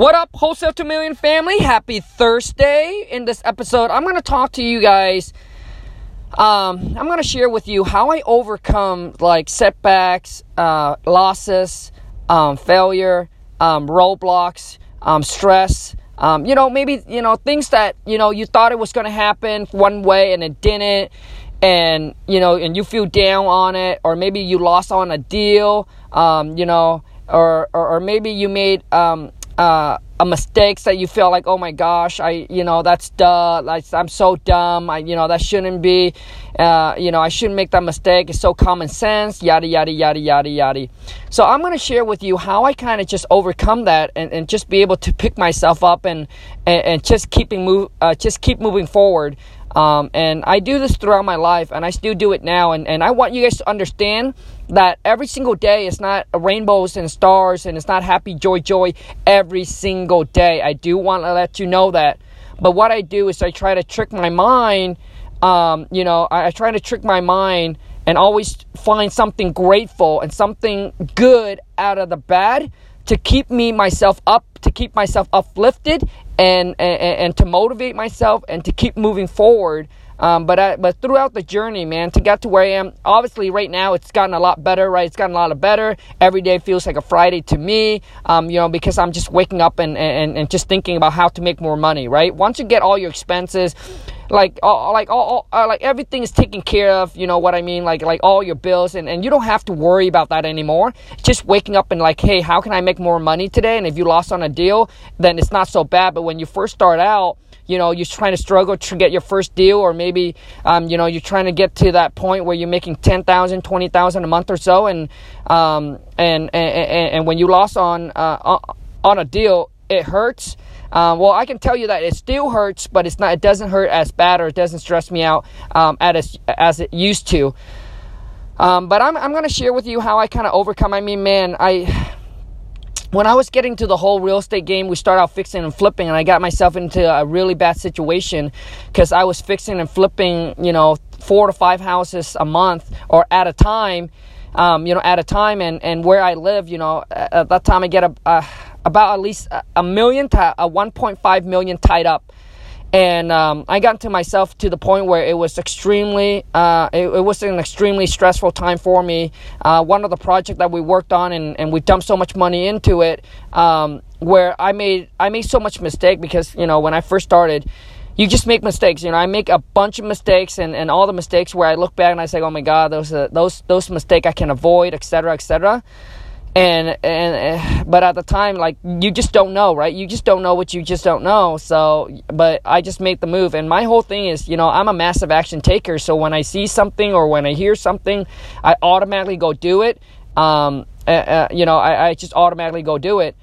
What up, Wholesale Million family? Happy Thursday. In this episode, I'm going to talk to you guys. Um, I'm going to share with you how I overcome like setbacks, uh, losses, um, failure, um, roadblocks, um, stress. Um, you know, maybe, you know, things that, you know, you thought it was going to happen one way and it didn't. And, you know, and you feel down on it. Or maybe you lost on a deal, um, you know, or, or, or maybe you made, um, uh, a mistakes that you feel like, oh my gosh, I, you know, that's duh, like, I'm so dumb, I, you know, that shouldn't be, uh, you know, I shouldn't make that mistake, it's so common sense, yada, yada, yada, yada, yada. So I'm going to share with you how I kind of just overcome that and, and just be able to pick myself up and, and, and just keeping move, uh, just keep moving forward. Um, and I do this throughout my life, and I still do it now. And, and I want you guys to understand that every single day is not rainbows and stars, and it's not happy, joy, joy every single day. I do want to let you know that. But what I do is I try to trick my mind. Um, you know, I, I try to trick my mind and always find something grateful and something good out of the bad to keep me myself up, to keep myself uplifted, and and, and to motivate myself and to keep moving forward. Um, but I, but throughout the journey, man, to get to where I am, obviously right now it's gotten a lot better, right? It's gotten a lot of better. Every day feels like a Friday to me, um, you know, because I'm just waking up and, and, and just thinking about how to make more money, right? Once you get all your expenses, like all, like all, all uh, like everything is taken care of you know what i mean? Like like all your bills and, and you don't have to worry about that anymore. Just waking up and like hey how can i make more money today? And if you lost on a deal then it's not so bad. But when you first start out you know you're trying to struggle to get your first deal or maybe um, you know you're trying to get to that point where you're making 10000 20000 a month or so and um, and, and, and, and when you lost on uh, on a deal it hurts um, well, I can tell you that it still hurts, but it's not. It doesn't hurt as bad, or it doesn't stress me out um, as as it used to. Um, but I'm I'm to share with you how I kind of overcome. I mean, man, I when I was getting to the whole real estate game, we start out fixing and flipping, and I got myself into a really bad situation because I was fixing and flipping, you know, four to five houses a month or at a time, um, you know, at a time, and and where I live, you know, at that time I get a, a about at least a million a 1.5 million tied up and um, I got to myself to the point where it was extremely, uh, it, it, was an extremely stressful time for me. Uh, one of the projects that we worked on, and, and we dumped so much money into it, um, where I made I made so much mistake because you know when I first started, you just make mistakes. You know, I make a bunch of mistakes, and, and all the mistakes where I look back and I say, oh my God, those uh, those those mistakes I can avoid, etc., etc and and eh, but at the time like you just don't know right? You just don't know what you just don't know. So but i just made the move. And my whole thing is you know i'm a massive action taker. So when i see something or when i hear something i automatically go do it. Um uh, uh, you know I, I just automatically go do it.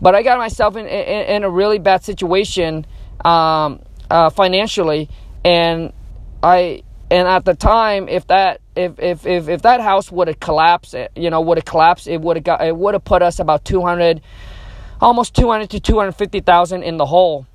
But i got myself in in, in a really bad situation um uh, financially. And i and at the time if that if if if, if that house would have collapsed you know would have collapsed it would have got it would have put us about 200 almost 200 to 250,000 in the hole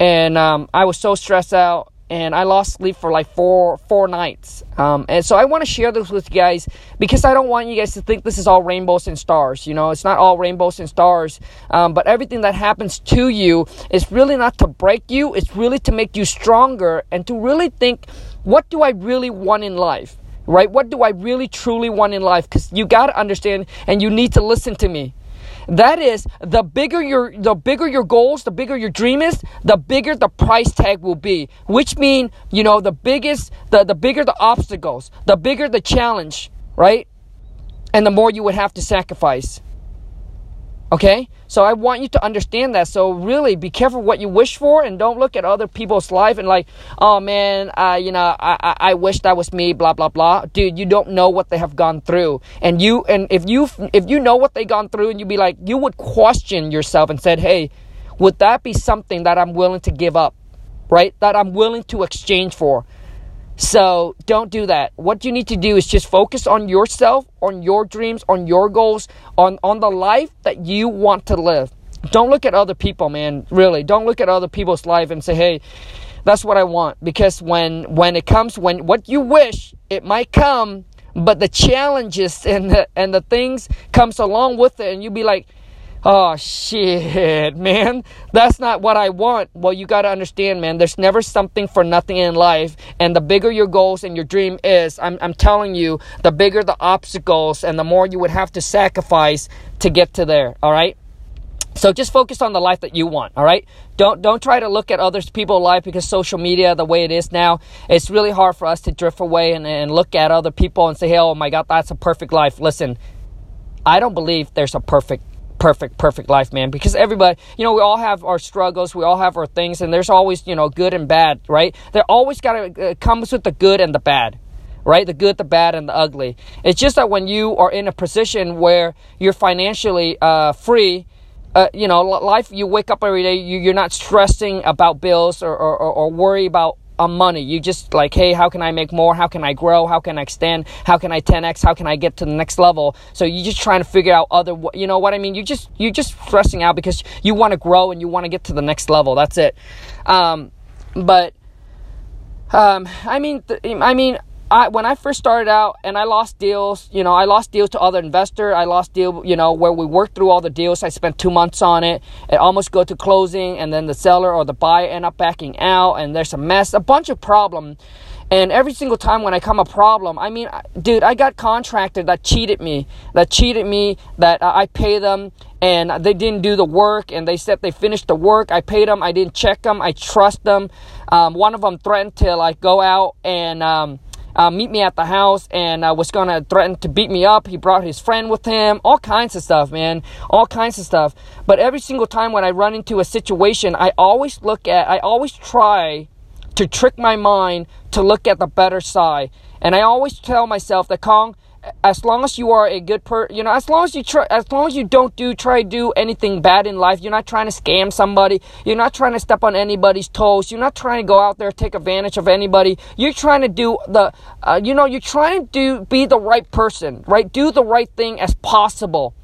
and um, I was so stressed out and I lost sleep for like four four nights. Um, and so I want to share this with you guys because I don't want you guys to think this is all rainbows and stars. You know, it's not all rainbows and stars. Um, but everything that happens to you is really not to break you. It's really to make you stronger and to really think what do I really want in life? Right? What do I really truly want in life? Because you got to understand and you need to listen to me. That is, the bigger your the bigger your goals, the bigger your dream is, the bigger the price tag will be. Which mean, you know, the biggest, the, the bigger the obstacles, the bigger the challenge, right? And the more you would have to sacrifice. Okay? So I want you to understand that. So really be careful what you wish for and don't look at other people's life and like, oh man, uh, you know, I, I, I wish that was me, blah, blah, blah. Dude, you don't know what they have gone through. And you, and if you, if you know what they gone through and you'd be like, you would question yourself and said, hey, would that be something that I'm willing to give up? Right? That I'm willing to exchange for? So don't do that. What you need to do is just focus on yourself, on your dreams, on your goals, on, on the life that you want to live. Don't look at other people, man. Really. Don't look at other people's life and say, hey, that's what I want. Because when when it comes, when what you wish, it might come, but the challenges and the and the things comes along with it, and you'll be like, Oh shit, man. That's not what I want. Well, you got to understand, man. There's never something for nothing in life. And the bigger your goals and your dream is, I'm, I'm telling you, the bigger the obstacles and the more you would have to sacrifice to get to there. All right? So just focus on the life that you want, all right? Don't don't try to look at other people's life because social media, the way it is now, it's really hard for us to drift away and, and look at other people and say, hey, oh my God, that's a perfect life. Listen, I don't believe there's a perfect perfect, perfect life, man. Because everybody, you know, we all have our struggles, we all have our things, and there's always, you know, good and bad, right? There always got to uh, comes with the good and the bad, right? The good, the bad, and the ugly. It's just that when you are in a position where you're financially uh, free. Uh, you know, life. You wake up every day. You, you're not stressing about bills or, or, or worry about on money. You just like, hey, how can I make more? How can I grow? How can I extend? How can I 10x? How can I get to the next level? So you're just trying to figure out other, you know what I mean? You just you're just stressing out because you want to grow and you want to get to the next level. That's it. Um, but um, I mean, th- I mean, I, when I first started out and I lost deals, you know, I lost deals to other investor. I lost deal, you know, where we worked through all the deals. I spent two months on it. It almost go to closing, and then the seller or the buyer end up backing out, and there's a mess, a bunch of problem. And every single time when I come a problem, I mean, dude, I got contractor that cheated me, that cheated me, that I pay them and they didn't do the work and they said they finished the work. I paid them, I didn't check them, I trust them. Um, one of them threatened to like go out and um, uh, meet me at the house and uh, was gonna threaten to beat me up. He brought his friend with him, all kinds of stuff, man, all kinds of stuff. But every single time when I run into a situation, I always look at, I always try to trick my mind to look at the better side. And I always tell myself that Khang, as long as you are a good per you know as long as you try as long as you don't do try to do anything bad in life you're not trying to scam somebody you're not trying to step on anybody's toes you're not trying to go out there take advantage of anybody. You're trying to do the uh, you know you're trying to do be the right person right? Do the right thing as possible.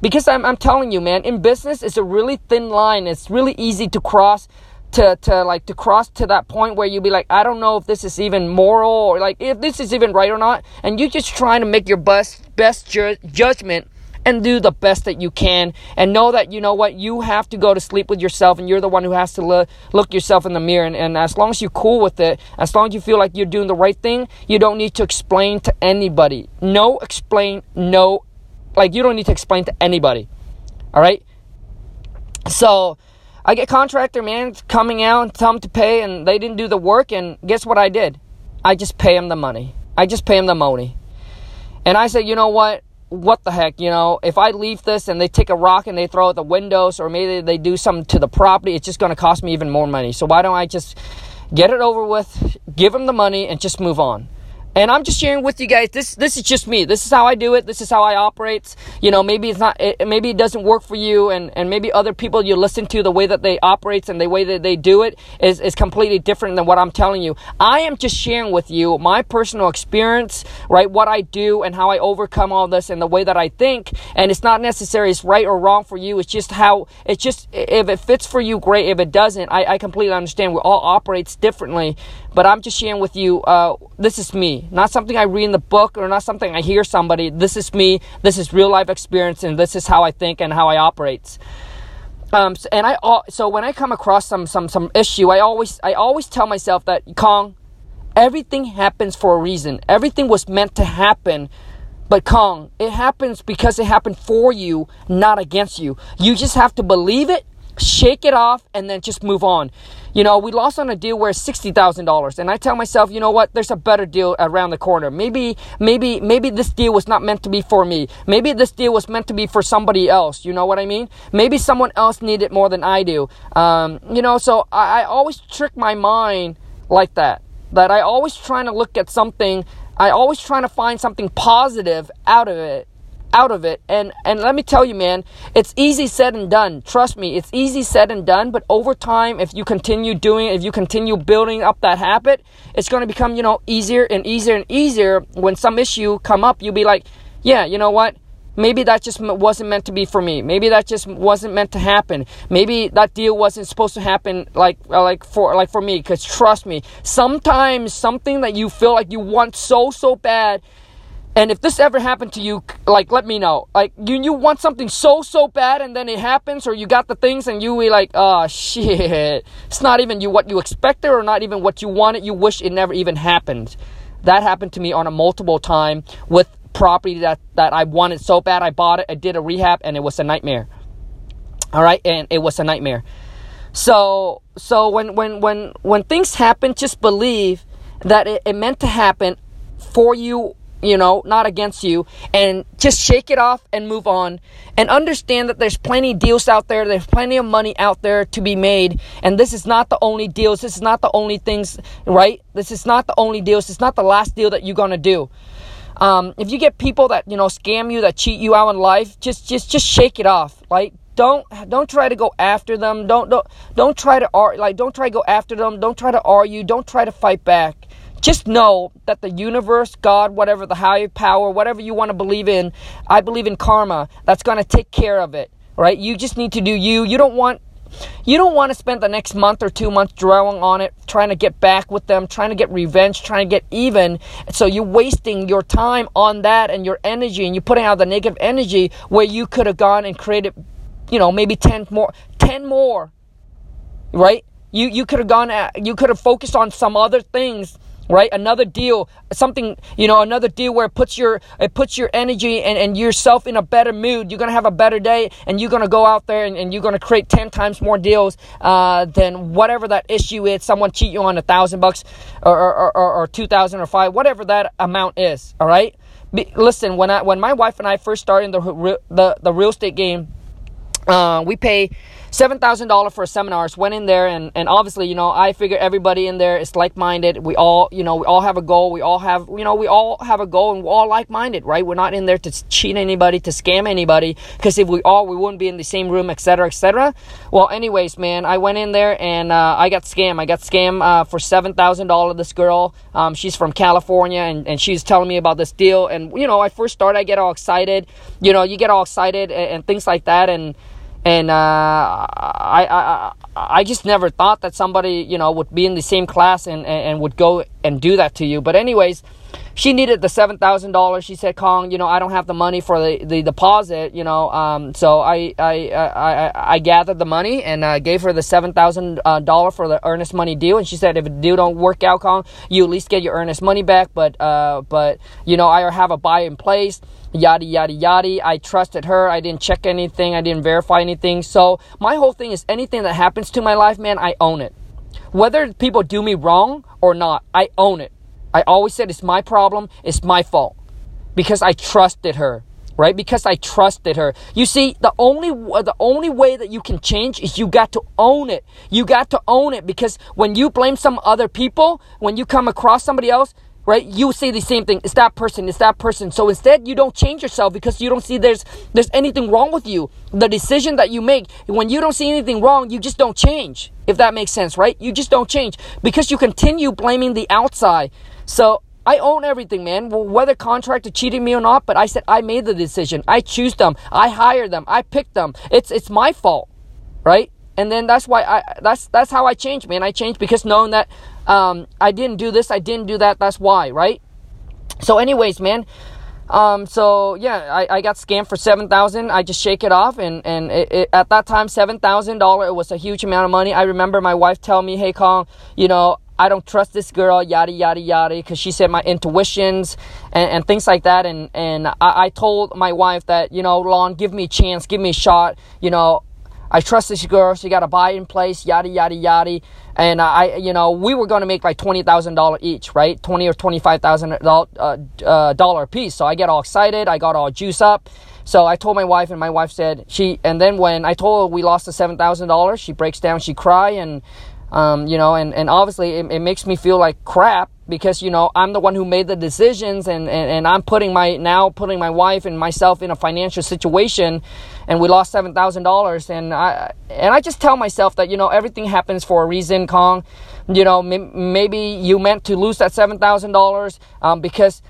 Because I'm, I'm telling you man in business it's a really thin line. It's really easy to cross to, to like to cross to that point where you'll be like, I don't know if this is even moral or like if this is even right or not, and you just trying to make your best best ju- judgment and do the best that you can and know that you know what you have to go to sleep with yourself and you're the one who has to look, look yourself in the mirror and, and as long as you're cool with it as long as you feel like you're doing the right thing you don't need to explain to anybody. No explain no like you don't need to explain to anybody. All right? So I get contractor man coming out and tell them to pay, and they didn't do the work. And guess what I did? I just pay them the money. I just pay them the money. And I said, you know what? What the heck? You know, if I leave this and they take a rock and they throw it the windows, or maybe they do something to the property, it's just going to cost me even more money. So why don't I just get it over with, give them the money, and just move on? And I'm just sharing with you guys. This this is just me. This is how I do it. This is how I operate. You know, maybe it's not. It, maybe it doesn't work for you, and and maybe other people you listen to the way that they operate and the way that they do it is is completely different than what I'm telling you. I am just sharing with you my personal experience, right? What I do and how I overcome all this and the way that I think. And it's not necessary. it's right or wrong for you. It's just how it's just if it fits for you, great. If it doesn't, I, I completely understand. We all operates differently, but I'm just sharing with you. Uh, this is me not something I read in the book or not something I hear somebody. This is me. This is real life experience, and this is how I think and how I operate. Um, and I so when I come across some some some issue, I always I always tell myself that Khang, everything happens for a reason. Everything was meant to happen. But Khang, it happens because it happened for you, not against you. You just have to believe it, shake it off, and then just move on. You know, we lost on a deal where sixty thousand dollars, and I tell myself, you know what? There's a better deal around the corner. Maybe, maybe, maybe this deal was not meant to be for me. Maybe this deal was meant to be for somebody else. You know what I mean? Maybe someone else needed more than I do. Um, you know, so I, I always trick my mind like that. That I always trying to look at something. I always trying to find something positive out of it out of it. And and let me tell you, man, it's easy said and done. Trust me, it's easy said and done. But over time, if you continue doing it, if you continue building up that habit, it's going to become you know easier and easier and easier. When some issue come up, you'll be like, yeah, you know what? Maybe that just wasn't meant to be for me. Maybe that just wasn't meant to happen. Maybe that deal wasn't supposed to happen like uh, like for like for me. Cause trust me, sometimes something that you feel like you want so so bad And if this ever happened to you, like let me know. Like you you want something so so bad and then it happens or you got the things and you be like, oh shit. It's not even you what you expected or not even what you wanted. You wish it never even happened. That happened to me on a multiple time with property that, that I wanted so bad. I bought it, I did a rehab and it was a nightmare. All right, and it was a nightmare. So so when when when when things happen, just believe that it, it meant to happen for you you know, not against you, and just shake it off and move on. And understand that there's plenty deals out there, there's plenty of money out there to be made, and this is not the only deals, this is not the only things, right? This is not the only deals, it's not the last deal that you're gonna do. Um, if you get people that you know scam you, that cheat you out in life, just just just shake it off. Like don't don't try to go after them. Don't don't don't try to like don't try to go after them. Don't try to argue. Don't try to fight back. Just know that the universe, God, whatever the higher power, whatever you want to believe in, I believe in karma. That's going to take care of it, right? You just need to do you. You don't want you don't want to spend the next month or two months dwelling on it, trying to get back with them, trying to get revenge, trying to get even. So you're wasting your time on that and your energy, and you're putting out the negative energy where you could have gone and created, you know, maybe ten more, ten more, right? You you could have gone at, you could have focused on some other things right? Another deal something you know another deal where it puts your it puts your energy and, and yourself in a better mood. You're gonna have a better day and you're gonna go out there and, and you're gonna create 10 times more deals uh, than whatever that issue is. Someone cheat you on a thousand bucks or, or, or, or 2000 or five whatever that amount is all right? Be, listen when i when my wife and i first started the the, the real estate game uh, we pay seven thousand dollar for seminars. Went in there and and obviously you know I figure everybody in there is like minded. We all you know we all have a goal. We all have you know we all have a goal and we're all like minded, right? We're not in there to cheat anybody, to scam anybody. Because if we all we wouldn't be in the same room, etc. etc. Well, anyways, man, I went in there and uh, I got scammed. I got scammed uh, for seven thousand dollar. This girl, um, she's from California and and she's telling me about this deal. And you know I first start, I get all excited. You know you get all excited and, and things like that and and uh, I, I I just never thought that somebody you know would be in the same class and, and, and would go and do that to you. But anyways, she needed the seven thousand dollars. She said, "Khang, you know, I don't have the money for the, the deposit, you know, um, so I I, I I gathered the money and uh, gave her the seven thousand uh, dollar for the earnest money deal. And she said, if the deal don't work out, Khang, you at least get your earnest money back. But uh, but you know, I have a buy in place." yada yada yada. I trusted her. I didn't check anything. I didn't verify anything. So my whole thing is anything that happens to my life, man, I own it. Whether people do me wrong or not, I own it. I always said it's my problem, it's my fault. Because I trusted her, right? Because I trusted her. You see, the only the only way that you can change is you got to own it. You got to own it because when you blame some other people, when you come across somebody else, right you say the same thing it's that person it's that person so instead you don't change yourself because you don't see there's there's anything wrong with you the decision that you make when you don't see anything wrong you just don't change if that makes sense right you just don't change because you continue blaming the outside so I own everything, man. Whether contractor cheated me or not, but I said I made the decision. I choose them. I hire them. I pick them. It's it's my fault, right? And then that's why I that's that's how I changed, man. I changed because knowing that um, I didn't do this, I didn't do that. That's why, right? So, anyways, man. Um, so yeah, I, I got scammed for seven thousand. I just shake it off, and and it, it, at that time, seven thousand dollar. It was a huge amount of money. I remember my wife telling me, "Hey, Khang, you know, I don't trust this girl, yada yada yada," because she said my intuitions and, and things like that. And and I, I told my wife that, you know, Lon, give me a chance, give me a shot. You know, I trust this girl. She got a buy in place, yada yada yada. And I, you know, we were going to make like twenty thousand dollar each, right? Twenty or twenty five thousand uh, uh, dollar piece. So I get all excited. I got all juice up. So I told my wife, and my wife said she. And then when I told her we lost the seven thousand dollars, she breaks down, she cry, and um, you know, and, and obviously it, it, makes me feel like crap because, you know, I'm the one who made the decisions and, and, and I'm putting my, now putting my wife and myself in a financial situation and we lost $7,000 and I, and I just tell myself that, you know, everything happens for a reason, Khang. You know, m- maybe you meant to lose that $7,000 um, because,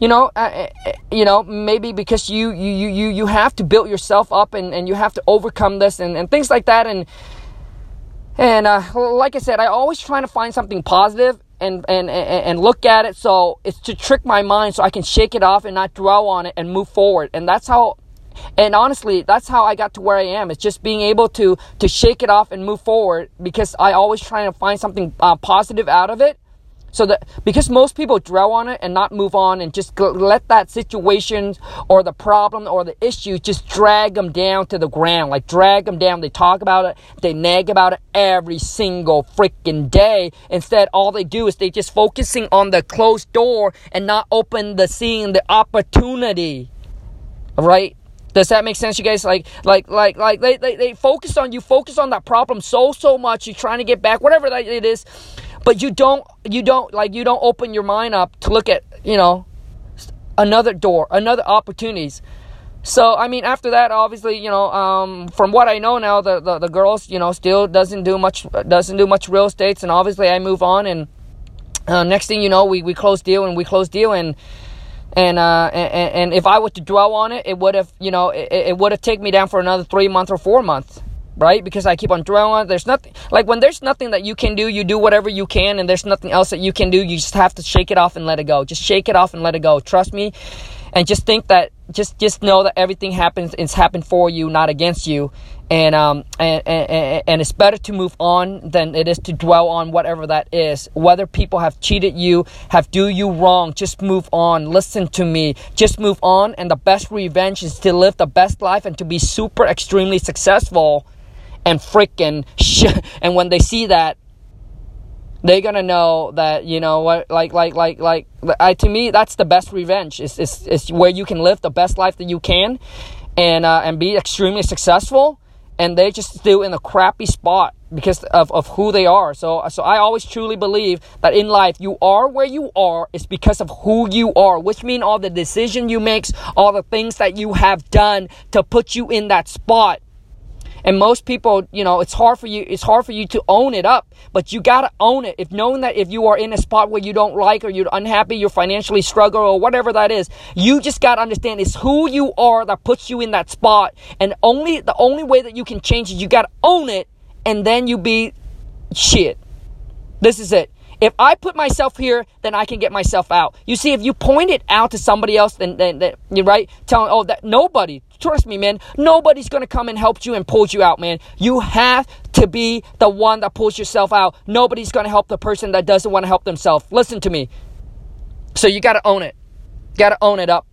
you know, uh, uh, you know, maybe because you, you, you, you have to build yourself up and, and you have to overcome this and, and things like that. And, and uh, like I said, I always try to find something positive and, and, and look at it. So it's to trick my mind so I can shake it off and not dwell on it and move forward. And that's how and honestly that's how i got to where i am it's just being able to to shake it off and move forward because i always try to find something uh, positive out of it so that because most people dwell on it and not move on and just let that situation or the problem or the issue just drag them down to the ground, like drag them down. They talk about it, they nag about it every single freaking day. Instead, all they do is they just focusing on the closed door and not open the seeing the opportunity. Right? Does that make sense, you guys? Like, like, like, like they, they, they focus on you, focus on that problem so, so much. You're trying to get back, whatever that it is but you don't you don't like you don't open your mind up to look at you know another door another opportunities so i mean after that obviously you know um, from what i know now the, the, the girls you know still doesn't do much doesn't do much real estates and obviously i move on and uh, next thing you know we, we close deal and we close deal and and, uh, and and if I were to dwell on it, it would have you know it, it would have taken me down for another three months or four months right? Because I keep on dwelling on it. There's nothing, like when there's nothing that you can do, you do whatever you can, and there's nothing else that you can do, you just have to shake it off and let it go. Just shake it off and let it go. Trust me. And just think that, just, just know that everything happens, it's happened for you, not against you. And, um, and, and, and it's better to move on than it is to dwell on whatever that is. Whether people have cheated you, have do you wrong, just move on. Listen to me. Just move on. And the best revenge is to live the best life and to be super extremely successful and freaking sh- and when they see that they're gonna know that you know what like like like like I, to me that's the best revenge. Is is is where you can live the best life that you can and uh, and be extremely successful and they just still in a crappy spot because of, of who they are. So so i always truly believe that in life you are where you are is because of who you are which mean all the decision you make all the things that you have done to put you in that spot and most people, you know, it's hard for you, it's hard for you to own it up, but you gotta own it. If knowing that if you are in a spot where you don't like or you're unhappy, you're financially struggle or whatever that is, you just gotta understand it's who you are that puts you in that spot. And only, the only way that you can change it, you gotta own it and then you be shit. This is it. If I put myself here, then I can get myself out. You see, if you point it out to somebody else, then, then, then you're right, telling, oh, that nobody, trust me, man, nobody's gonna come and help you and pull you out, man. You have to be the one that pulls yourself out. Nobody's gonna help the person that doesn't want to help themselves. Listen to me. So you gotta own it. You gotta own it up.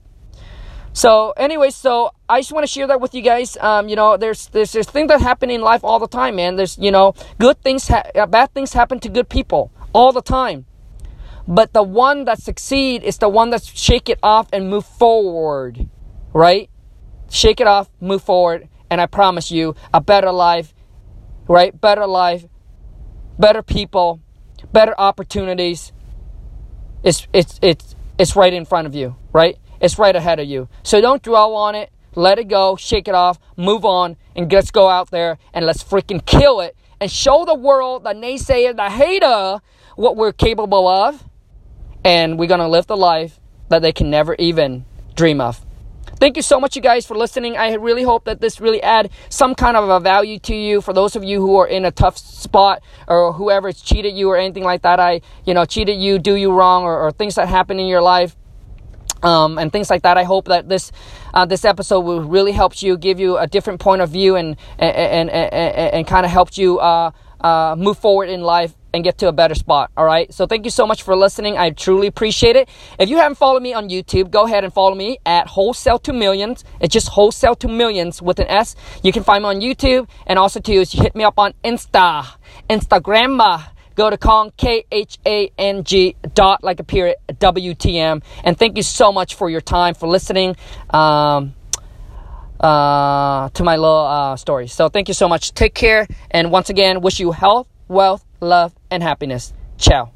So, anyway, so I just want to share that with you guys. Um, you know, there's there's there's things that happen in life all the time, man. There's you know, good things, ha- bad things happen to good people all the time. But the one that succeed is the one that shake it off and move forward, right? Shake it off, move forward, and I promise you a better life, right? Better life, better people, better opportunities. It's it's it's it's right in front of you, right? It's right ahead of you. So don't dwell on it. Let it go, shake it off, move on, and let's go out there and let's freaking kill it and show the world, the naysayer, the hater, what we're capable of, and we're to live the life that they can never even dream of. Thank you so much, you guys, for listening. I really hope that this really add some kind of a value to you for those of you who are in a tough spot or whoever's cheated you or anything like that. I, you know, cheated you, do you wrong, or, or things that happen in your life. Um, and things like that. I hope that this uh, this episode will really help you, give you a different point of view, and and and, and, and kind of help you uh, uh, move forward in life and get to a better spot. All right. So thank you so much for listening. I truly appreciate it. If you haven't followed me on YouTube, go ahead and follow me at Wholesale to Millions. It's just Wholesale to Millions with an S. You can find me on YouTube and also is you hit me up on Insta, Instagram. Go to Khang K H A N G dot like a period W T M. And thank you so much for your time for listening. Um, uh, to my little uh, story. So thank you so much. Take care, and once again, wish you health, wealth, love, and happiness. Ciao.